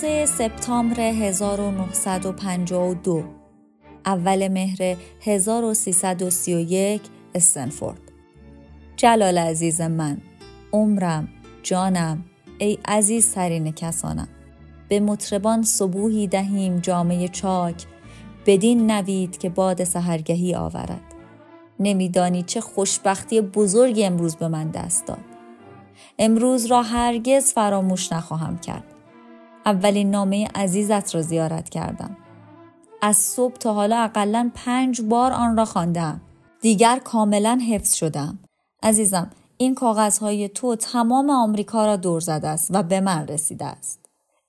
23 سپتامبر 1952 اول مهر 1331 استنفورد. جلال عزیز من عمرم جانم ای عزیز سرین کسانم به مطربان صبوحی دهیم جامعه چاک بدین نوید که باد سهرگهی آورد. نمیدانی چه خوشبختی بزرگی امروز به من دست داد. امروز را هرگز فراموش نخواهم کرد. اولین نامه عزیزت را زیارت کردم از صبح تا حالا اقلا پنج بار آن را خواندم دیگر کاملا حفظ شدم عزیزم این کاغذهای تو تمام آمریکا را دور زده است و به من رسیده است.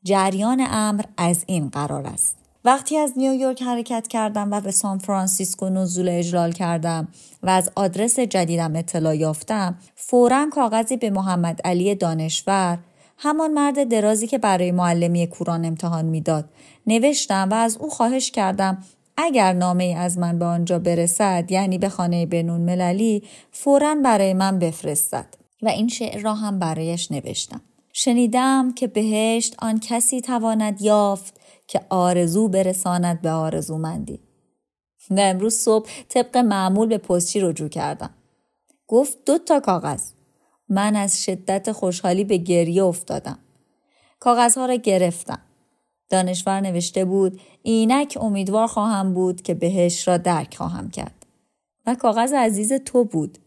جریان امر از این قرار است. وقتی از نیویورک حرکت کردم و به سان فرانسیسکو نزول اجلال کردم و از آدرس جدیدم اطلاع یافتم فورا کاغذی به محمد علی دانشور همان مرد درازی که برای معلمی کوران امتحان می‌داد. نوشتم و از او خواهش کردم اگر نامه ای از من به آنجا برسد یعنی به خانه بنون مللی فورا برای من بفرستد. و این شعر را هم برایش نوشتم. شنیدم که بهشت آن کسی تواند یافت که آرزو برساند به آرزومندی. و امروز صبح طبق معمول به پستچی رجوع کردم. گفت دو تا کاغذ. من از شدت خوشحالی به گریه افتادم. کاغذها را گرفتم. دانشور نوشته بود اینک امیدوار خواهم بود که بهش را درک خواهم کرد. و کاغذ عزیز تو بود.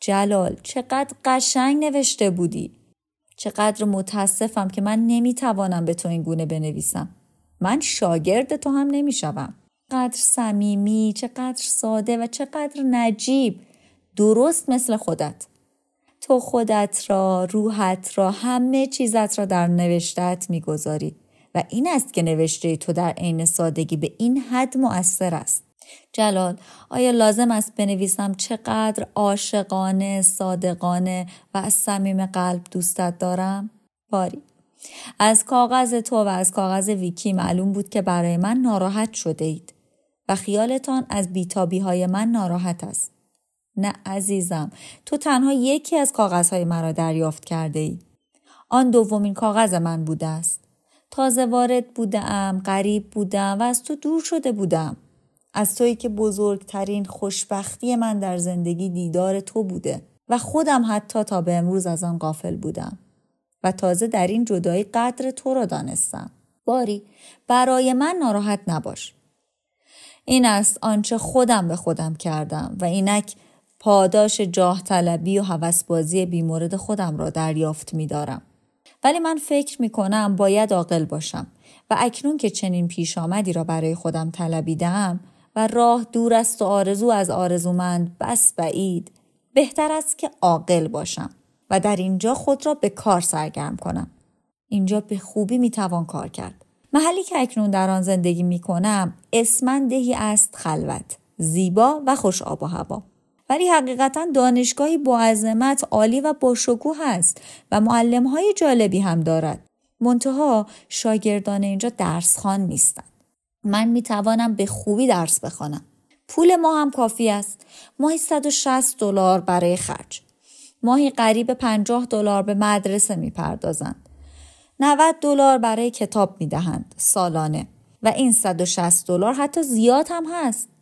جلال چقدر قشنگ نوشته بودی. چقدر متاسفم که من نمی‌توانم به تو این گونه بنویسم. من شاگرد تو هم نمی‌شوم. قدر صمیمی چقدر ساده و چقدر نجیب. درست مثل خودت. تو خودت را روحت را همه چیزت را در نوشتت می‌گذاری و این است که نوشته تو در عین سادگی به این حد مؤثر است. جلال آیا لازم است بنویسم چقدر عاشقانه صادقانه و از صمیم قلب دوستت دارم؟ باری. از کاغذ تو و از کاغذ ویکی معلوم بود که برای من ناراحت شده اید و خیالتان از بیتابی های من ناراحت است. نه عزیزم. تو تنها یکی از کاغذهای مرا دریافت کرده ای آن دومین کاغذ من بوده است. تازه وارد بودم غریب بودم و از تو دور شده بودم از تویی که بزرگترین خوشبختی من در زندگی دیدار تو بوده و خودم حتی تا به امروز از آن غافل بودم. و تازه در این جدایی قدر تو را دانستم. باری برای من ناراحت نباش. این است آنچه خودم به خودم کردم و اینک پاداش جاه طلبی و حوسبازی بیمورد خودم را دریافت می دارم. ولی من فکر می کنم باید عاقل باشم و اکنون که چنین پیش آمدی را برای خودم طلبیدم و راه دور است و آرزو از آرزومند بس بعید بهتر است که عاقل باشم و در اینجا خود را به کار سرگرم کنم. اینجا به خوبی می توان کار کرد. محلی که اکنون در آن زندگی می کنم اسمندهی است خلوت زیبا و خوش آب و هوا. ولی حقیقتا دانشگاهی با عظمت عالی و با شکوه هست و معلم های جالبی هم دارد. منتها شاگردان اینجا درسخوان نیستند. من می توانم به خوبی درس بخوانم. پول ما هم کافی است. ماهی 160 دلار برای خرج. ماهی قریب 50 دلار به مدرسه می پردازند. 90 دلار برای کتاب می دهند سالانه و این 160 دلار حتی زیاد هم هست.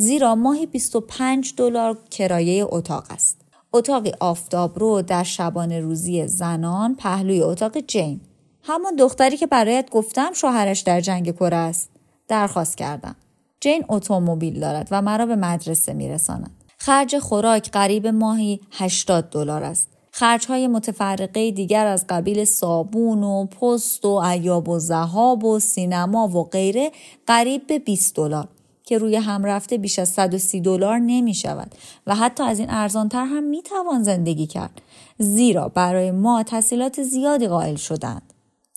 زیرا ماهی 25 دلار کرایه اتاق است. اتاقی آفتاب رو در شبانه روزی زنان پهلوی اتاق جین. همون دختری که برایت گفتم شوهرش در جنگ کره است. درخواست کردم. جین اتومبیل دارد و مرا به مدرسه میرساند. خرج خوراک قریب ماهی 80 دلار است. خرج های متفرقه دیگر از قبیل صابون و پست و عیاب و زهاب و سینما و غیره قریب به 20 دلار که روی هم رفته بیش از 130 دلار نمی شود و حتی از این ارزانتر هم می توان زندگی کرد زیرا برای ما تحصیلات زیادی قائل شدند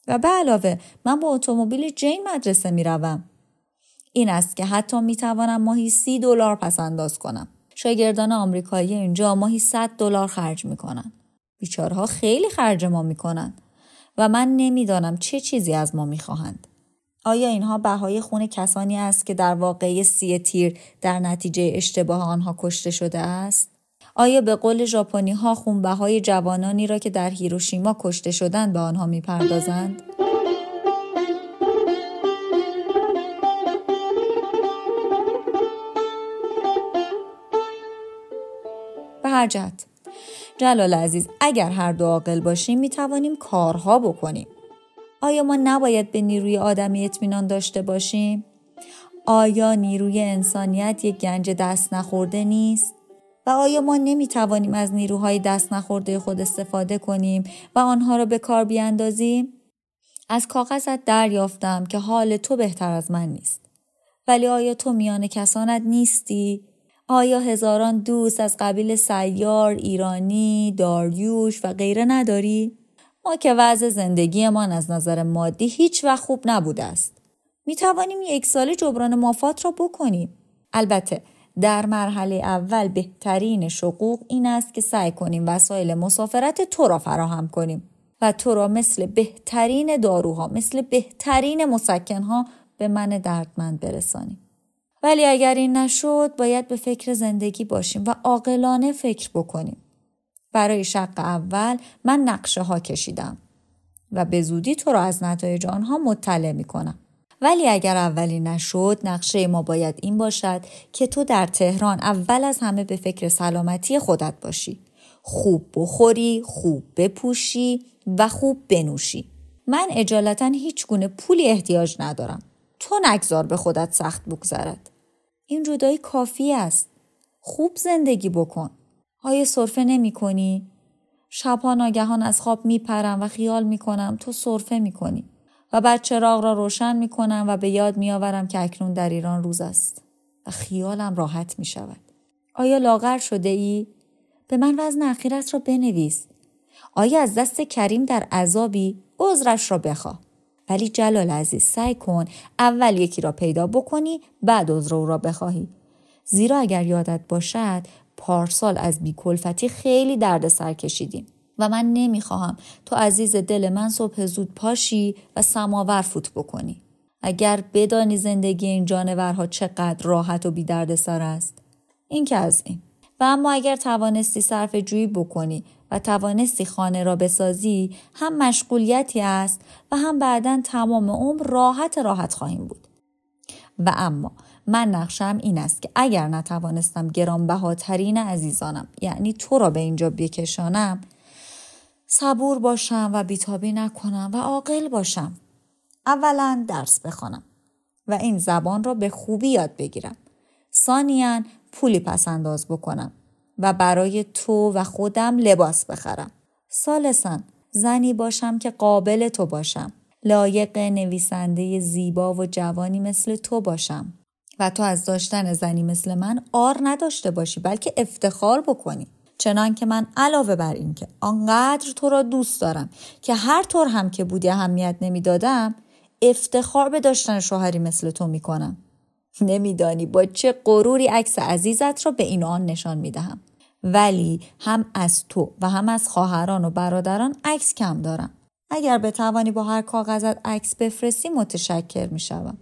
و به علاوه من با اتومبیل جین مدرسه می روم. این است که حتی می توانم ماهی سی دلار پس انداز کنم. شاگردان آمریکایی اینجا ماهی 100 دلار خرج می کنند. بیچارها خیلی خرج ما می کنند و من نمی‌دانم چه چیزی از ما می خواهند. آیا اینها بهای خون کسانی است که در واقعی سی تیر در نتیجه اشتباه آنها کشته شده است؟ آیا به قول ژاپنی ها خونبهای جوانانی را که در هیروشیما کشته شدند به آنها می‌پردازند؟ به هر جهت جلال عزیز اگر هر دو عاقل باشیم می توانیم کارها بکنیم آیا ما نباید به نیروی آدمی اطمینان داشته باشیم؟ آیا نیروی انسانیت یک گنج دست نخورده نیست؟ و آیا ما نمی توانیم از نیروهای دست نخورده خود استفاده کنیم و آنها را به کار بیاندازیم؟ از کاغذت دریافتم که حال تو بهتر از من نیست. ولی آیا تو میان کسانت نیستی؟ آیا هزاران دوست از قبیل سیار، ایرانی، داریوش و غیره نداری؟ ما که وضع زندگیمان از نظر مادی هیچ و خوب نبوده است. می توانیم یک سال جبران مافات را بکنیم. البته در مرحله اول بهترین شقوق این است که سعی کنیم وسایل مسافرت تو را فراهم کنیم و تو را مثل بهترین داروها مثل بهترین مسکنها به من دردمند برسانیم. ولی اگر این نشد باید به فکر زندگی باشیم و عاقلانه فکر بکنیم. برای شق اول من نقشه ها کشیدم و به زودی تو را از نتایج آنها مطلع می کنم. ولی اگر اولی نشد نقشه ما باید این باشد که تو در تهران اول از همه به فکر سلامتی خودت باشی. خوب بخوری، خوب بپوشی و خوب بنوشی. من اجالتا هیچ گونه پولی احتیاج ندارم. تو نگذار به خودت سخت بگذرد. این جدایی کافی است. خوب زندگی بکن. آیا صرفه نمی کنی؟ شبها ناگهان از خواب می پرم و خیال می کنم تو صرفه می کنی و بعد چراغ را روشن می کنم و به یاد می آورم که اکنون در ایران روز است و خیالم راحت می شود. آیا لاغر شده ای؟ به من وزن اخیرت را بنویس. آیا از دست کریم در عذابی؟ عذرش را بخواه. ولی جلال عزیز سعی کن اول یکی را پیدا بکنی بعد عذر او را بخواهی. زیرا اگر یادت باشد پارسال از بیکلفتی خیلی درد سر کشیدیم و من نمی‌خواهم تو عزیز دل من صبح زود پاشی و سماور فوت بکنی. اگر بدانی زندگی این جانورها چقدر راحت و بی درد سر است. این که از این. و اما اگر توانستی صرف جویی بکنی و توانستی خانه را بسازی هم مشغولیتی است و هم بعدا تمام عمر راحت راحت خواهیم بود. و اما من نقشم این است که اگر نتوانستم گرانبهاترین عزیزانم یعنی تو را به اینجا بکشانم صبور باشم و بیتابی نکنم و عاقل باشم. اولا درس بخوانم و این زبان را به خوبی یاد بگیرم. ثانیا پولی پس انداز بکنم و برای تو و خودم لباس بخرم. سالسا زنی باشم که قابل تو باشم. لایق نویسنده زیبا و جوانی مثل تو باشم. و تو از داشتن زنی مثل من آر نداشته باشی بلکه افتخار بکنی. چنان که من علاوه بر این که آنقدر تو را دوست دارم که هر طور هم که بودی اهمیت نمی‌دادم افتخار به داشتن شوهری مثل تو می‌کنم. نمیدانی با چه غروری عکس عزیزت را به این آن نشان می‌دهم. ولی هم از تو و هم از خواهران و برادران عکس کم دارم. اگر بتوانی با هر کاغذت عکس بفرستی متشکر می‌شوم.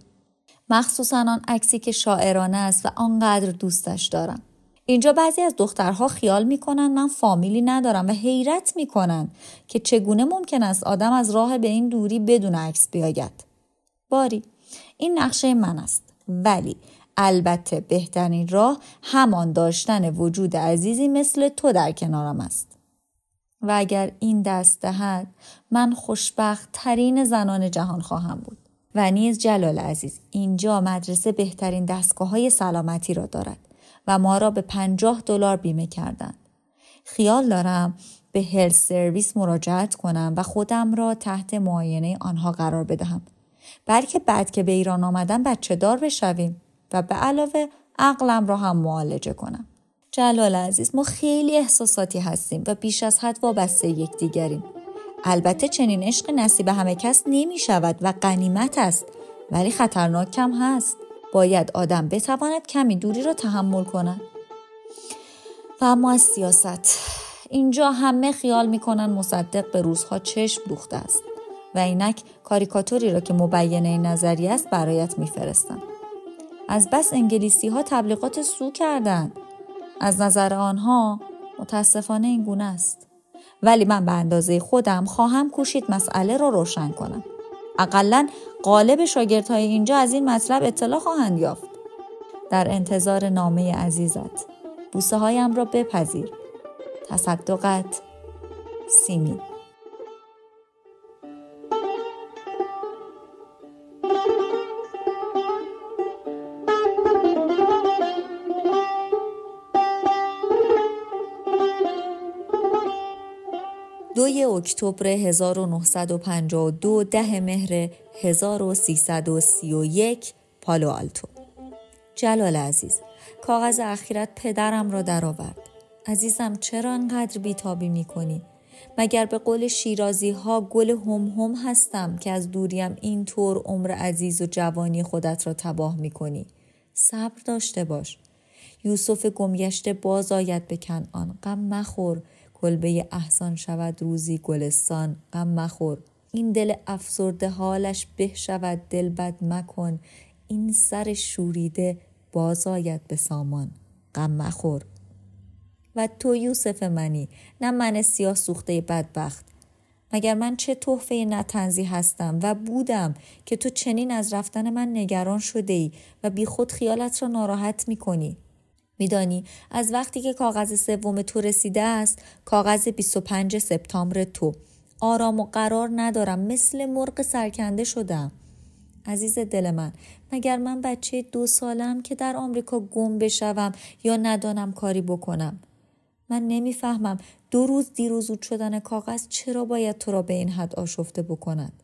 مخصوصا آن عکسی که شاعرانه است و آنقدر دوستش دارم. اینجا بعضی از دخترها خیال می‌کنن من فامیلی ندارم و حیرت می‌کنن که چگونه ممکن است آدم از راه به این دوری بدون عکس بیاید. باری این نقشه من است. ولی البته بهترین راه همان داشتن وجود عزیزی مثل تو در کنارم است. و اگر این دست دهد من خوشبخت ترین زنان جهان خواهم بود. و نیز جلال عزیز اینجا مدرسه بهترین دستگاه های سلامتی را دارد و ما را به پنجاه دلار بیمه کردند. خیال دارم به هلت سرویس مراجعت کنم و خودم را تحت معاینه آنها قرار بدهم. بلکه بعد که به ایران آمدم بچه دار بشویم و به علاوه عقلم را هم معالجه کنم. جلال عزیز ما خیلی احساساتی هستیم و بیش از حد وابسته یکدیگریم. البته چنین عشق نصیب همه کس نمی شود و قنیمت است ولی خطرناک کم هست. باید آدم بتواند کمی دوری را تحمل کند. و اما از سیاست اینجا همه خیال می‌کنن مصدق به روزها چشم دوخته است و اینک کاریکاتوری را که مبینه این نظریه است برایت میفرستم از بس انگلیسی ها تبلیغات سو کردند از نظر آنها متاسفانه این گونه است ولی من به اندازه خودم خواهم کوشید مسئله را روشن کنم. اقلا قالب شاگردهای اینجا از این مطلب اطلاع خواهند یافت. در انتظار نامه عزیزت بوسه هایم را بپذیر. تصدقت سیمی اکتبر 1952 ده مهر 1331 پالو آلتو جلال عزیز کاغذ اخیرت پدرم را درآورد عزیزم چرا انقدر بیتابی می کنی؟ مگر به قول شیرازی ها گل هم هم هستم که از دوریم اینطور عمر عزیز و جوانی خودت را تباه می کنی. صبر داشته باش. یوسف گمگشته باز آید به کنعان غم مخور کلبه احسان شود روزی گلستان. غم مخور. این دل افسرده حالش به شود دل بد مکن. این سر شوریده باز آید به سامان. غم مخور. و تو یوسف منی. نه من سیاه سوخته بدبخت. مگر من چه تحفه نتنزی هستم و بودم که تو چنین از رفتن من نگران شده ای و بی خود خیالت را ناراحت می کنی. میدانی. از وقتی که کاغذ سوم تو رسیده است کاغذ 25 سپتامبر تو. آرام و قرار ندارم. مثل مرغ سرکنده شدم. عزیز دل من مگر من بچه دو سالم که در آمریکا گم بشوم یا ندانم کاری بکنم؟ من نمی‌فهمم دو روز دیروزود شدن کاغذ چرا باید تو را به این حد آشفته بکند.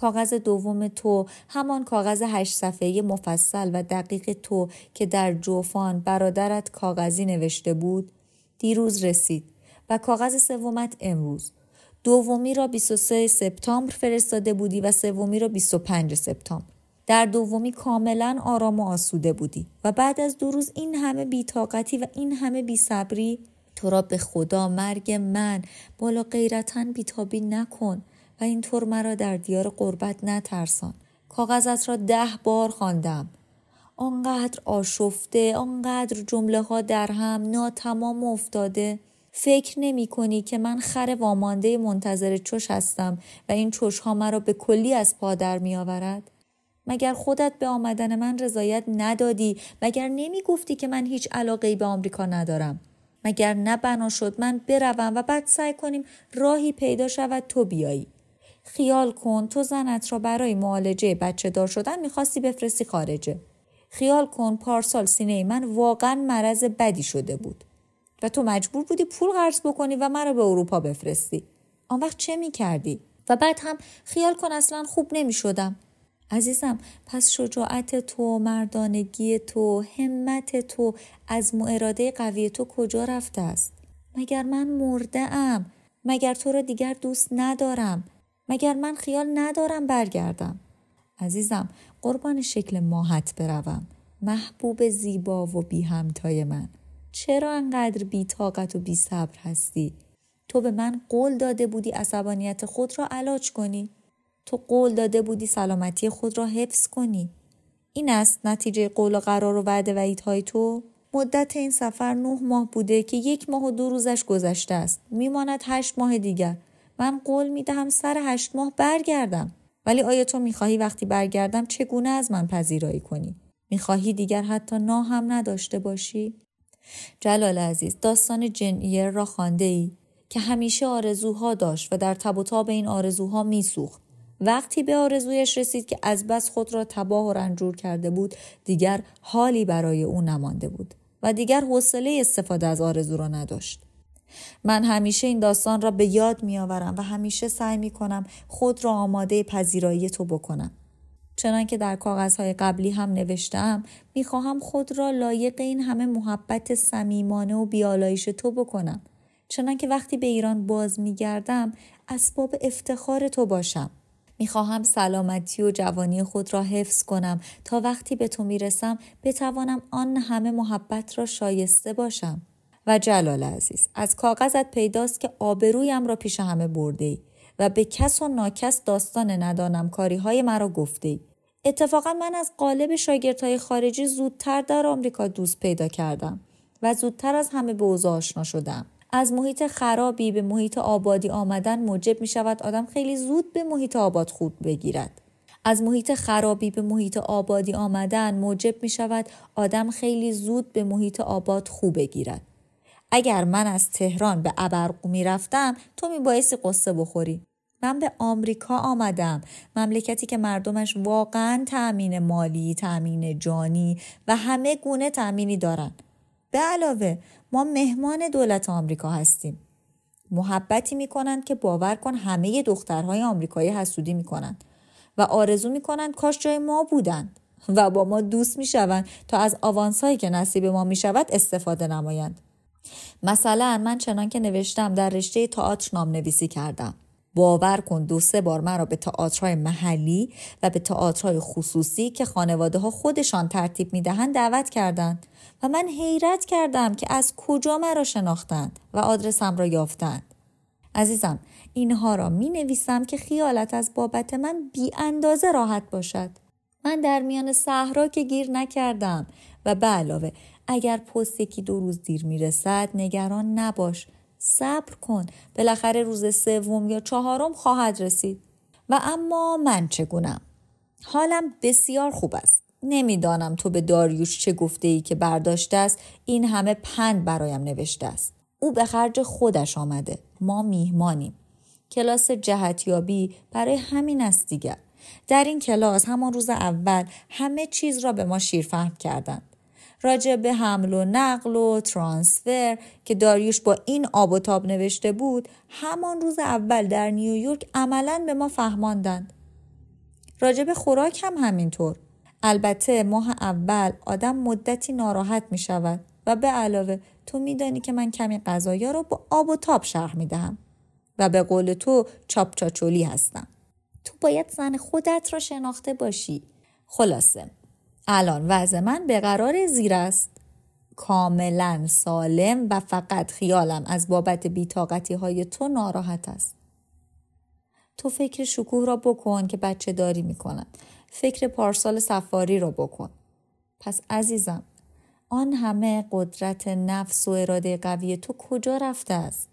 کاغذ دوم تو همان کاغذ هشت صفحه مفصل و دقیق تو که در جوفان برادرت کاغذی نوشته بود. دیروز رسید و کاغذ سومت امروز. دومی را 23 سپتامبر فرستاده بودی و سومی را 25 سپتامبر. در دومی کاملا آرام و آسوده بودی و بعد از دو روز این همه بیتاقتی و این همه بیصبری تو را به خدا مرگ من بالا غیرتا بیتابی نکن. و اینطور مرا در دیار قربت نترسان. کاغذت را ده بار خواندم. آنقدر آشفته آنقدر جمله ها در هم ناتمام افتاده. فکر نمی کنی که من خر وامانده منتظر چش هستم و این چش ها مرا به کلی از پا در می آورد؟ مگر خودت به آمدن من رضایت ندادی؟ مگر نمی گفتی که من هیچ علاقه به آمریکا ندارم؟ مگر نه بنا شد من بروم و بعد سعی کنیم راهی پیدا شود تو بیایی؟ خیال کن تو زنت را برای معالجه بچه دار شدن می‌خواستی بفرستی خارجه. خیال کن پارسال سینه من واقعا مرض بدی شده بود. و تو مجبور بودی پول قرض بکنی و مرا به اروپا بفرستی. آن وقت چه می‌کردی؟ و بعد هم خیال کن اصلا خوب نمی‌شدم. عزیزم پس شجاعت تو مردانگی تو همت تو از اراده قوی تو کجا رفته است؟ مگر من مرده ام؟ مگر تو را دیگر دوست ندارم؟ مگر من خیال ندارم برگردم؟ عزیزم قربان شکل ماهت بروم. محبوب زیبا و بی همتای من. چرا انقدر بی طاقت و بی صبر هستی؟ تو به من قول داده بودی عصبانیت خود را علاج کنی. تو قول داده بودی سلامتی خود را حفظ کنی. این است نتیجه قول و قرار و وعده وعیدهای تو. مدت این سفر نه ماه بوده که یک ماه و دو روزش گذشته است. میماند هشت ماه دیگر. من قول می‌دهم سر هشت ماه برگردم. ولی آیا تو می‌خواهی وقتی برگردم چگونه از من پذیرایی کنی؟ می‌خواهی دیگر حتی نا هم نداشته باشی؟ جلال عزیز داستان جن را خانده ای که همیشه آرزوها داشت و در تب و تاب این آرزوها میسوخت. وقتی به آرزویش رسید که از بس خود را تباه و رنجور کرده بود دیگر حالی برای او نمانده بود و دیگر حوصله استفاده از آرزو را نداشت. من همیشه این داستان را به یاد میآورم و همیشه سعی می کنم خود را آماده پذیرایی تو بکنم. چنانکه در کاغذهای قبلی هم نوشتم می‌خواهم خود را لایق این همه محبت صمیمانه و بیالایش تو بکنم. چنانکه وقتی به ایران باز میگردم اسباب افتخار تو باشم. می‌خواهم سلامتی و جوانی خود را حفظ کنم. تا وقتی به تو می‌رسم بتوانم آن همه محبت را شایسته باشم. و جلال عزیز از کاغذت پیداست که آبرویم را پیش همه برده ای و به کس و ناکس داستان ندانم کاری های مرا گفته ای. اتفاقا من از قالب شاگردهای خارجی زودتر در آمریکا دوست پیدا کردم و زودتر از همه به اوضاع آشنا شدم. از محیط خرابی به محیط آبادی آمدن موجب می شود آدم خیلی زود به محیط آباد خود بگیرد. از محیط خرابی به محیط آبادی آمدن موجب می شود آدم خیلی زود به محیط آباد خوب بگیرد. اگر من از تهران به ابرقو می رفتم تو می بایستی قصه بخوری. من به آمریکا آمدم مملکتی که مردمش واقعا تأمین مالی، تأمین جانی و همه گونه تأمینی دارند. به علاوه ما مهمان دولت آمریکا هستیم. محبتی می کنند که باور کن همه دخترهای آمریکایی حسودی می کنند و آرزو می کنند کاش جای ما بودند و با ما دوست می شوند تا از آوانسهایی که نصیب ما می شود استفاده نمایند. مثلا من چنان که نوشتم در رشته تئاتر نام نویسی کردم. باور کن دو سه بار مرا به تئاترهای محلی و به تئاترهای خصوصی که خانواده ها خودشان ترتیب می‌دهند دعوت کردند و من حیرت کردم که از کجا مرا شناختند و آدرسم را یافتند. عزیزم اینها را می نویسم که خیالت از بابت من بی اندازه راحت باشد. من در میان صحرا که گیر نکردم و به علاوه اگر پست یکی دو روز دیر می‌رسد نگران نباش. صبر کن. بالاخره روز سوم یا چهارم خواهد رسید. و اما من چگونم؟ حالم بسیار خوب است. نمی‌دانم تو به داریوش چه گفته ای که برداشته است. این همه پند برایم نوشته است. او به خرج خودش آمده. ما میهمانیم. کلاس جهتیابی برای همین است دیگر. در این کلاس همان روز اول همه چیز را به ما شیرفهم کردند. راجع به حمل و نقل و ترانسفر که داریوش با این آب و تاب نوشته بود همان روز اول در نیویورک عملا به ما فهماندند. راجع به خوراک هم همینطور. البته ماه اول آدم مدتی ناراحت می شود و به علاوه تو میدانی که من کمی غذایا رو با آب و تاب شرح می دهم و به قول تو چاپ چاچولی هستم. تو باید زن خودت را شناخته باشی. خلاصه الان وضع من به قرار زیر است. کاملا سالم و فقط خیالم از بابت بیتاقتی های تو ناراحت است. تو فکر شکوه را بکن که بچه داری می‌کنن. فکر پارسال سفاری را بکن. پس عزیزم آن همه قدرت نفس و اراده قوی تو کجا رفته است؟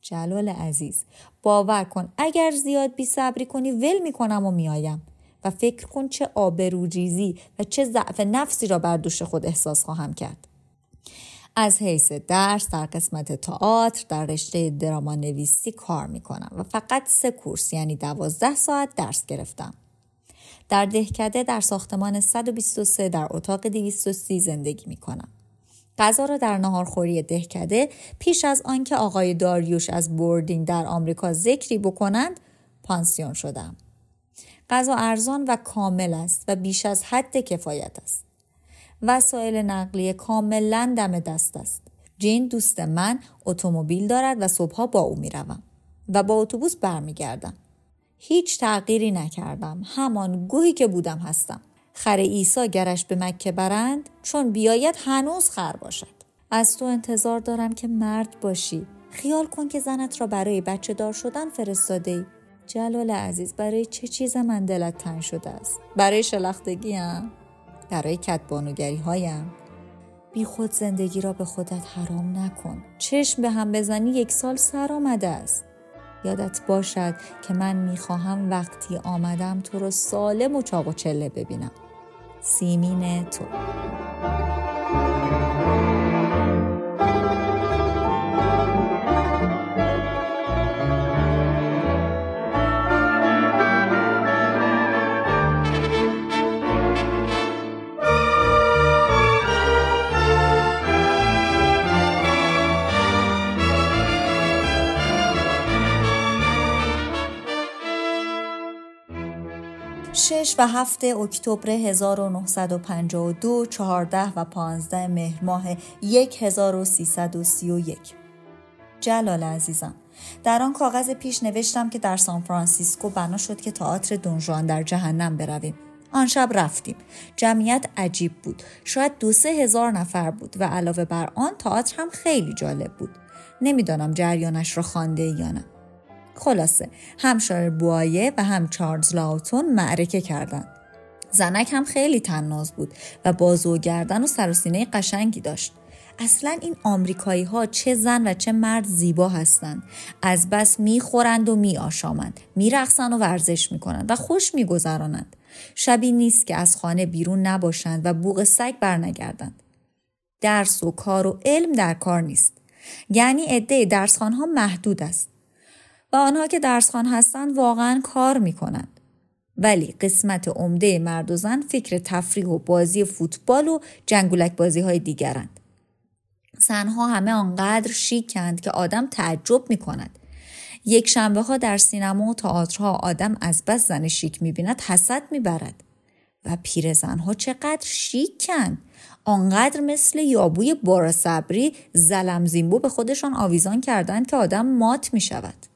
جلال عزیز باور کن اگر زیاد بی صبری کنی ول می‌کنم و میایم و فکر کن چه آبروریزی و چه ضعف نفسی را بر دوش خود احساس خواهم کرد. از حیث درس در قسمت تئاتر در رشته دراما نویسی کار می کنم و فقط سه کورس یعنی دوازده ساعت درس گرفتم. در دهکده در ساختمان 123 در اتاق 230 زندگی می کنم. غذا را در نهارخوری دهکده پیش از آنکه آقای داریوش از boarding در آمریکا ذکری بکنند پانسیون شدم. غذا ارزان و کامل است و بیش از حد کفایت است. وسایل نقلیه کاملا دم دست است. جین دوست من اتومبیل دارد و صبحها با او می‌روم و با اتوبوس برمیگردم. هیچ تغییری نکردم. همان گوهی که بودم هستم. خر عیسی گرش به مکه برند چون بیاید هنوز خر باشد. از تو انتظار دارم که مرد باشی. خیال کن که زنت را برای بچه دار شدن فرستاده ای. جلال عزیز برای چه چیز من دلت تنگ شده است؟ برای شلختگیم برای کتبانوگری هایم بی خود زندگی را به خودت حرام نکن. چشم به هم بزنی یک سال سر آمده است. یادت باشد که من می‌خواهم وقتی آمدم تو رو سالم و چاق و چله ببینم. سیمین تو. 6 و 7 اکتبر 1952 14 و 15 مهر ماه 1331 جلال عزیزم در آن کاغذ پیش نوشتم که در سان فرانسیسکو بنا شد که تئاتر دونژوان در جهنم برویم. آن شب رفتیم. جمعیت عجیب بود. شاید دو سه هزار نفر بود و علاوه بر آن تئاتر هم خیلی جالب بود. نمی‌دانم جریانش را خوانده یا نه. خلاصه. هم شار بوایه و هم چارلز لاوتون معرکه کردند زنک هم خیلی تناز بود و بازو و گردن و سر و سینه قشنگی داشت. اصلا این آمریکایی ها چه زن و چه مرد زیبا هستند از بس می‌خورند و میآشامند میرقصند و ورزش می‌کنند و خوش میگذرانند. شبی نیست که از خانه بیرون نباشند و بوغ سگ برنگردند. درس و کار و علم در کار نیست. یعنی عده درسخان ها محدود است. و آنها که درسخان هستند واقعا کار می کنند. ولی قسمت عمده مرد و زن فکر تفریح و بازی فوتبال و جنگولک بازی های دیگرند. زنها همه آنقدر شیکند که آدم تعجب می کند. یک شنبه ها در سینما و تئاترها آدم از بس زن شیک می بیند حسد می برد. و پیر زنها چقدر شیکند. آنقدر مثل یابوی بارا صبری زلم زیمبو به خودشان آویزان کردند که آدم مات می شود.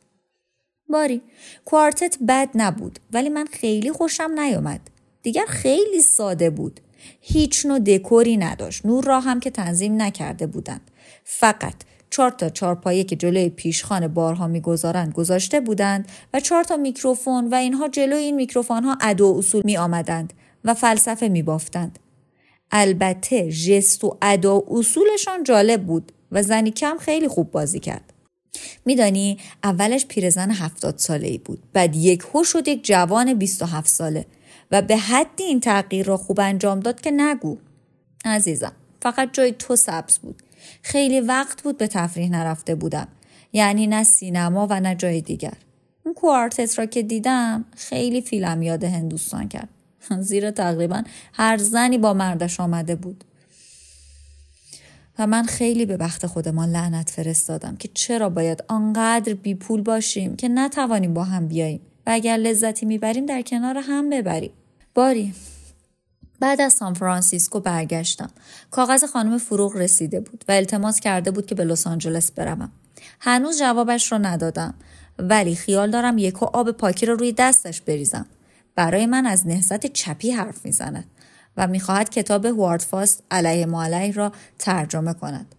باری کوارتت بد نبود ولی من خیلی خوشم نیامد دیگر خیلی ساده بود هیچ نوع دکوری نداشت نور را هم که تنظیم نکرده بودند فقط چهار تا چارپایه که جلوی پیشخان بارها می‌گذارند گذاشته بودند و چهار تا میکروفون و اینها جلوی این میکروفون ها ادو اصول می آمدند و فلسفه می بافتند. البته جست و ادا اصولشان جالب بود و زنی کم خیلی خوب بازی کرد. میدانی اولش پیرزن هفتاد ساله ای بود بعد یک هو شد یک جوان 27 ساله و به حدی این تغییر را خوب انجام داد که نگو. عزیزم فقط جای تو سبز بود. خیلی وقت بود به تفریح نرفته بودم. یعنی نه سینما و نه جای دیگر. اون کوارتت را که دیدم خیلی فیلم یاد هندوستان کرد. زیرا تقریبا هر زنی با مردش آمده بود. و من خیلی به بخت خودمان لعنت فرستادم که چرا باید آنقدر بی پول باشیم که نتوانیم با هم بیاییم و اگر لذتی می‌بریم در کنار هم ببریم. باری بعد از سان فرانسیسکو برگشتم. کاغذ خانم فروغ رسیده بود و التماس کرده بود که به لس آنجلس بروم. هنوز جوابش را ندادم ولی خیال دارم یکو آب پاکی را روی دستش بریزم. برای من از نهضت چپی حرف می‌زند. و می‌خواهد کتاب فاست علیه مالی را ترجمه کند.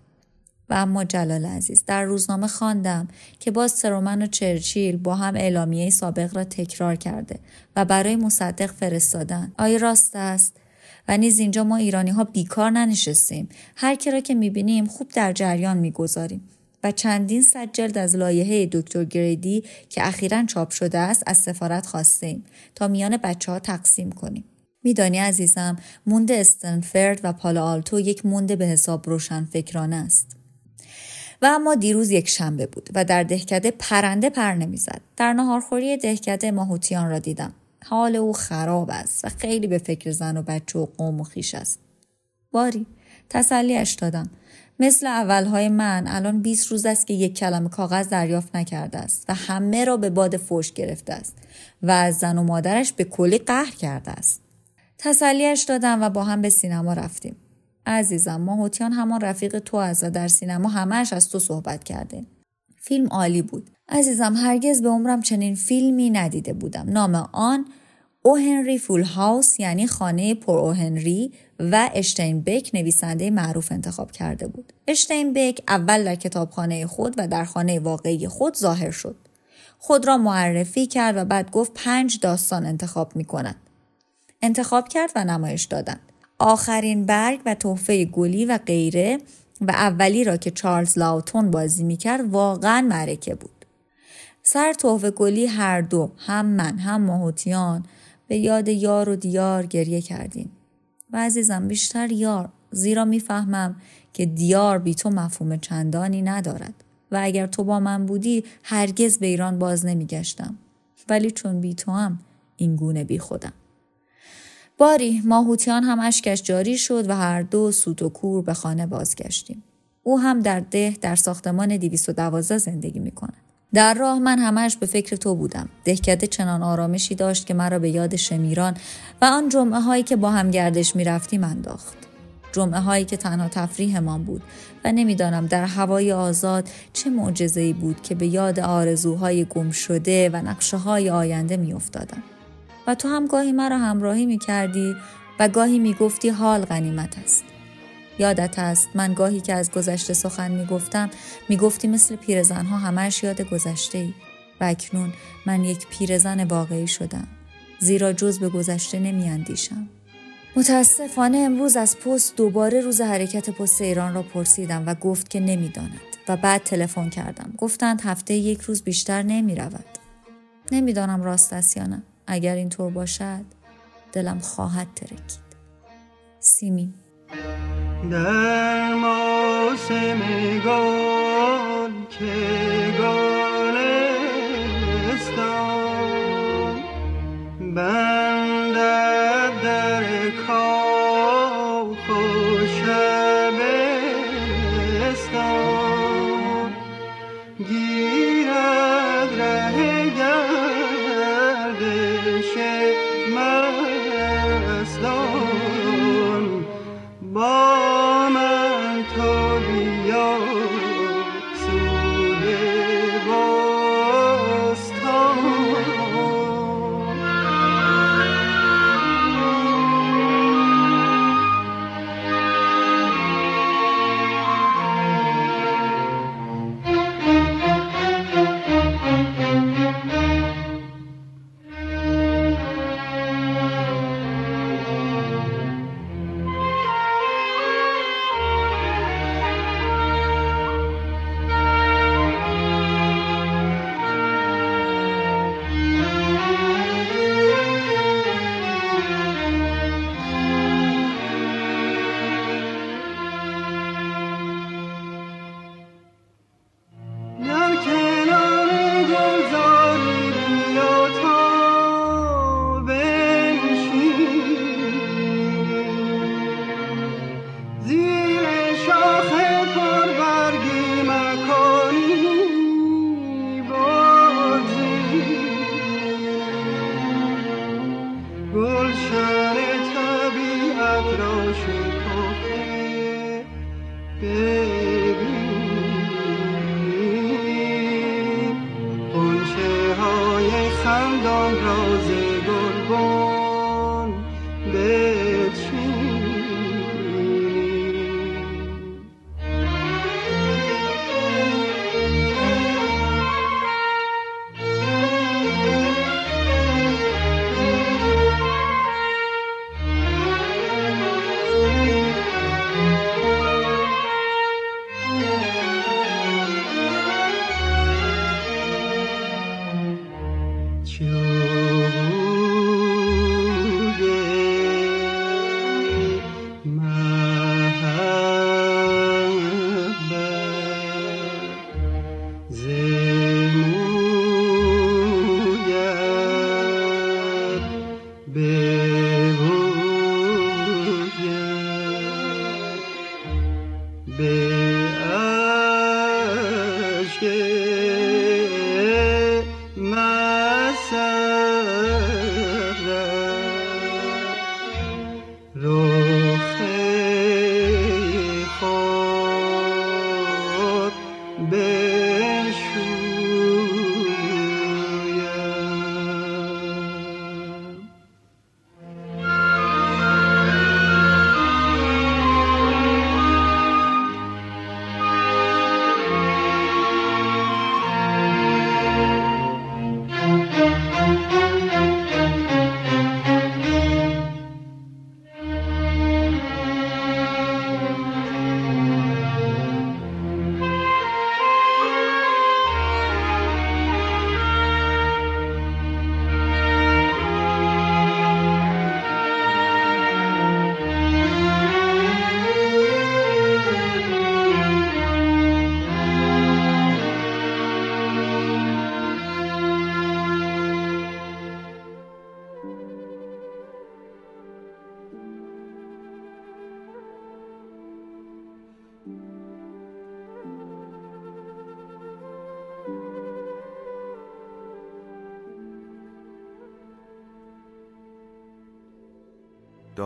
و اما جلال عزیز در روزنامه خواندم که باز ترومن و چرچیل با هم اعلامیه سابق را تکرار کرده و برای مصدق فرستادن. آیا راست است؟ و نیز اینجا ما ایرانی ها بیکار ننشستیم. هر کی را که می‌بینیم خوب در جریان می‌گذاریم. و چندین صد جلد از لایحه دکتر گریدی که اخیرا چاپ شده است از سفارت خواستیم تا میان بچه ها تقسیم کنیم. میدانی عزیزم موند استنفرد و پال آلتو یک موند به حساب روشن فکرانه است. و اما دیروز یک شنبه بود و در دهکده پرنده پر نمی‌زد. در نهارخوری دهکده ماهوتیان را دیدم. حال او خراب است و خیلی به فکر زن و بچه و قوم و خیش است. باری تسلیش دادم. مثل اولهای من الان 20 روز است که یک کلمه کاغذ دریافت نکرده است و همه را به باد فوش گرفته است و از زن و مادرش به کلی قهر کرده است. تسلیش دادم و با هم به سینما رفتیم. عزیزم ماهوتیان همان رفیق تو از و در سینما همهش از تو صحبت کرده. فیلم عالی بود. عزیزم هرگز به عمرم چنین فیلمی ندیده بودم. نام آن او هنری فول هاوس یعنی خانه پر او هنری و اشتینبک نویسنده معروف انتخاب کرده بود. اشتینبک اول در کتابخانه خود و در خانه واقعی خود ظاهر شد. خود را معرفی کرد و بعد گفت پنج داستان انتخاب می کند. انتخاب کرد و نمایش دادند. آخرین برگ و تحفه گلی و غیره و اولی را که چارلز لاوتون بازی می‌کرد واقعا معرکه بود. سر تحفه گلی هر دو هم من هم ماهوتیان به یاد یار و دیار گریه کردیم. و عزیزم بیشتر یار زیرا می‌فهمم که دیار بی تو مفهوم چندانی ندارد و اگر تو با من بودی هرگز به ایران باز نمیگشتم ولی چون بی تو هم این گونه بی خودم. باری ماهوتیان هم اشکش جاری شد و هر دو سوت و کور به خانه بازگشتیم. او هم در ده در ساختمان 212 زندگی می کند. در راه من همش به فکر تو بودم. دهکده چنان آرامشی داشت که مرا به یاد شمیران و آن جمعه هایی که با هم گردش می رفتیم انداخت. جمعه هایی که تنها تفریحمان بود و نمی‌دانم در هوای آزاد چه معجزه بود که به یاد آرزوهای گم شده و نقشه های آینده می افتادم. و تو هم گاهی مرا همراهی می کردی و گاهی می گفتی حال غنیمت است. یادت است من گاهی که از گذشته سخن می گفتم می گفتی مثل پیرزنها همش یاد گذشته ای و اکنون من یک پیرزن واقعی شدم. زیرا جز به گذشته نمی اندیشم. متاسفانه امروز از پست دوباره روز حرکت پست ایران را پرسیدم و گفت که نمی‌داند و بعد تلفن کردم گفتند هفته یک روز بیشتر نمی رود نمی‌دانم راست است یا نه اگر اینطور باشد دلم خواهد ترکید. سیمی. در موسم گل که گلستان بندد در کاخ و شبستان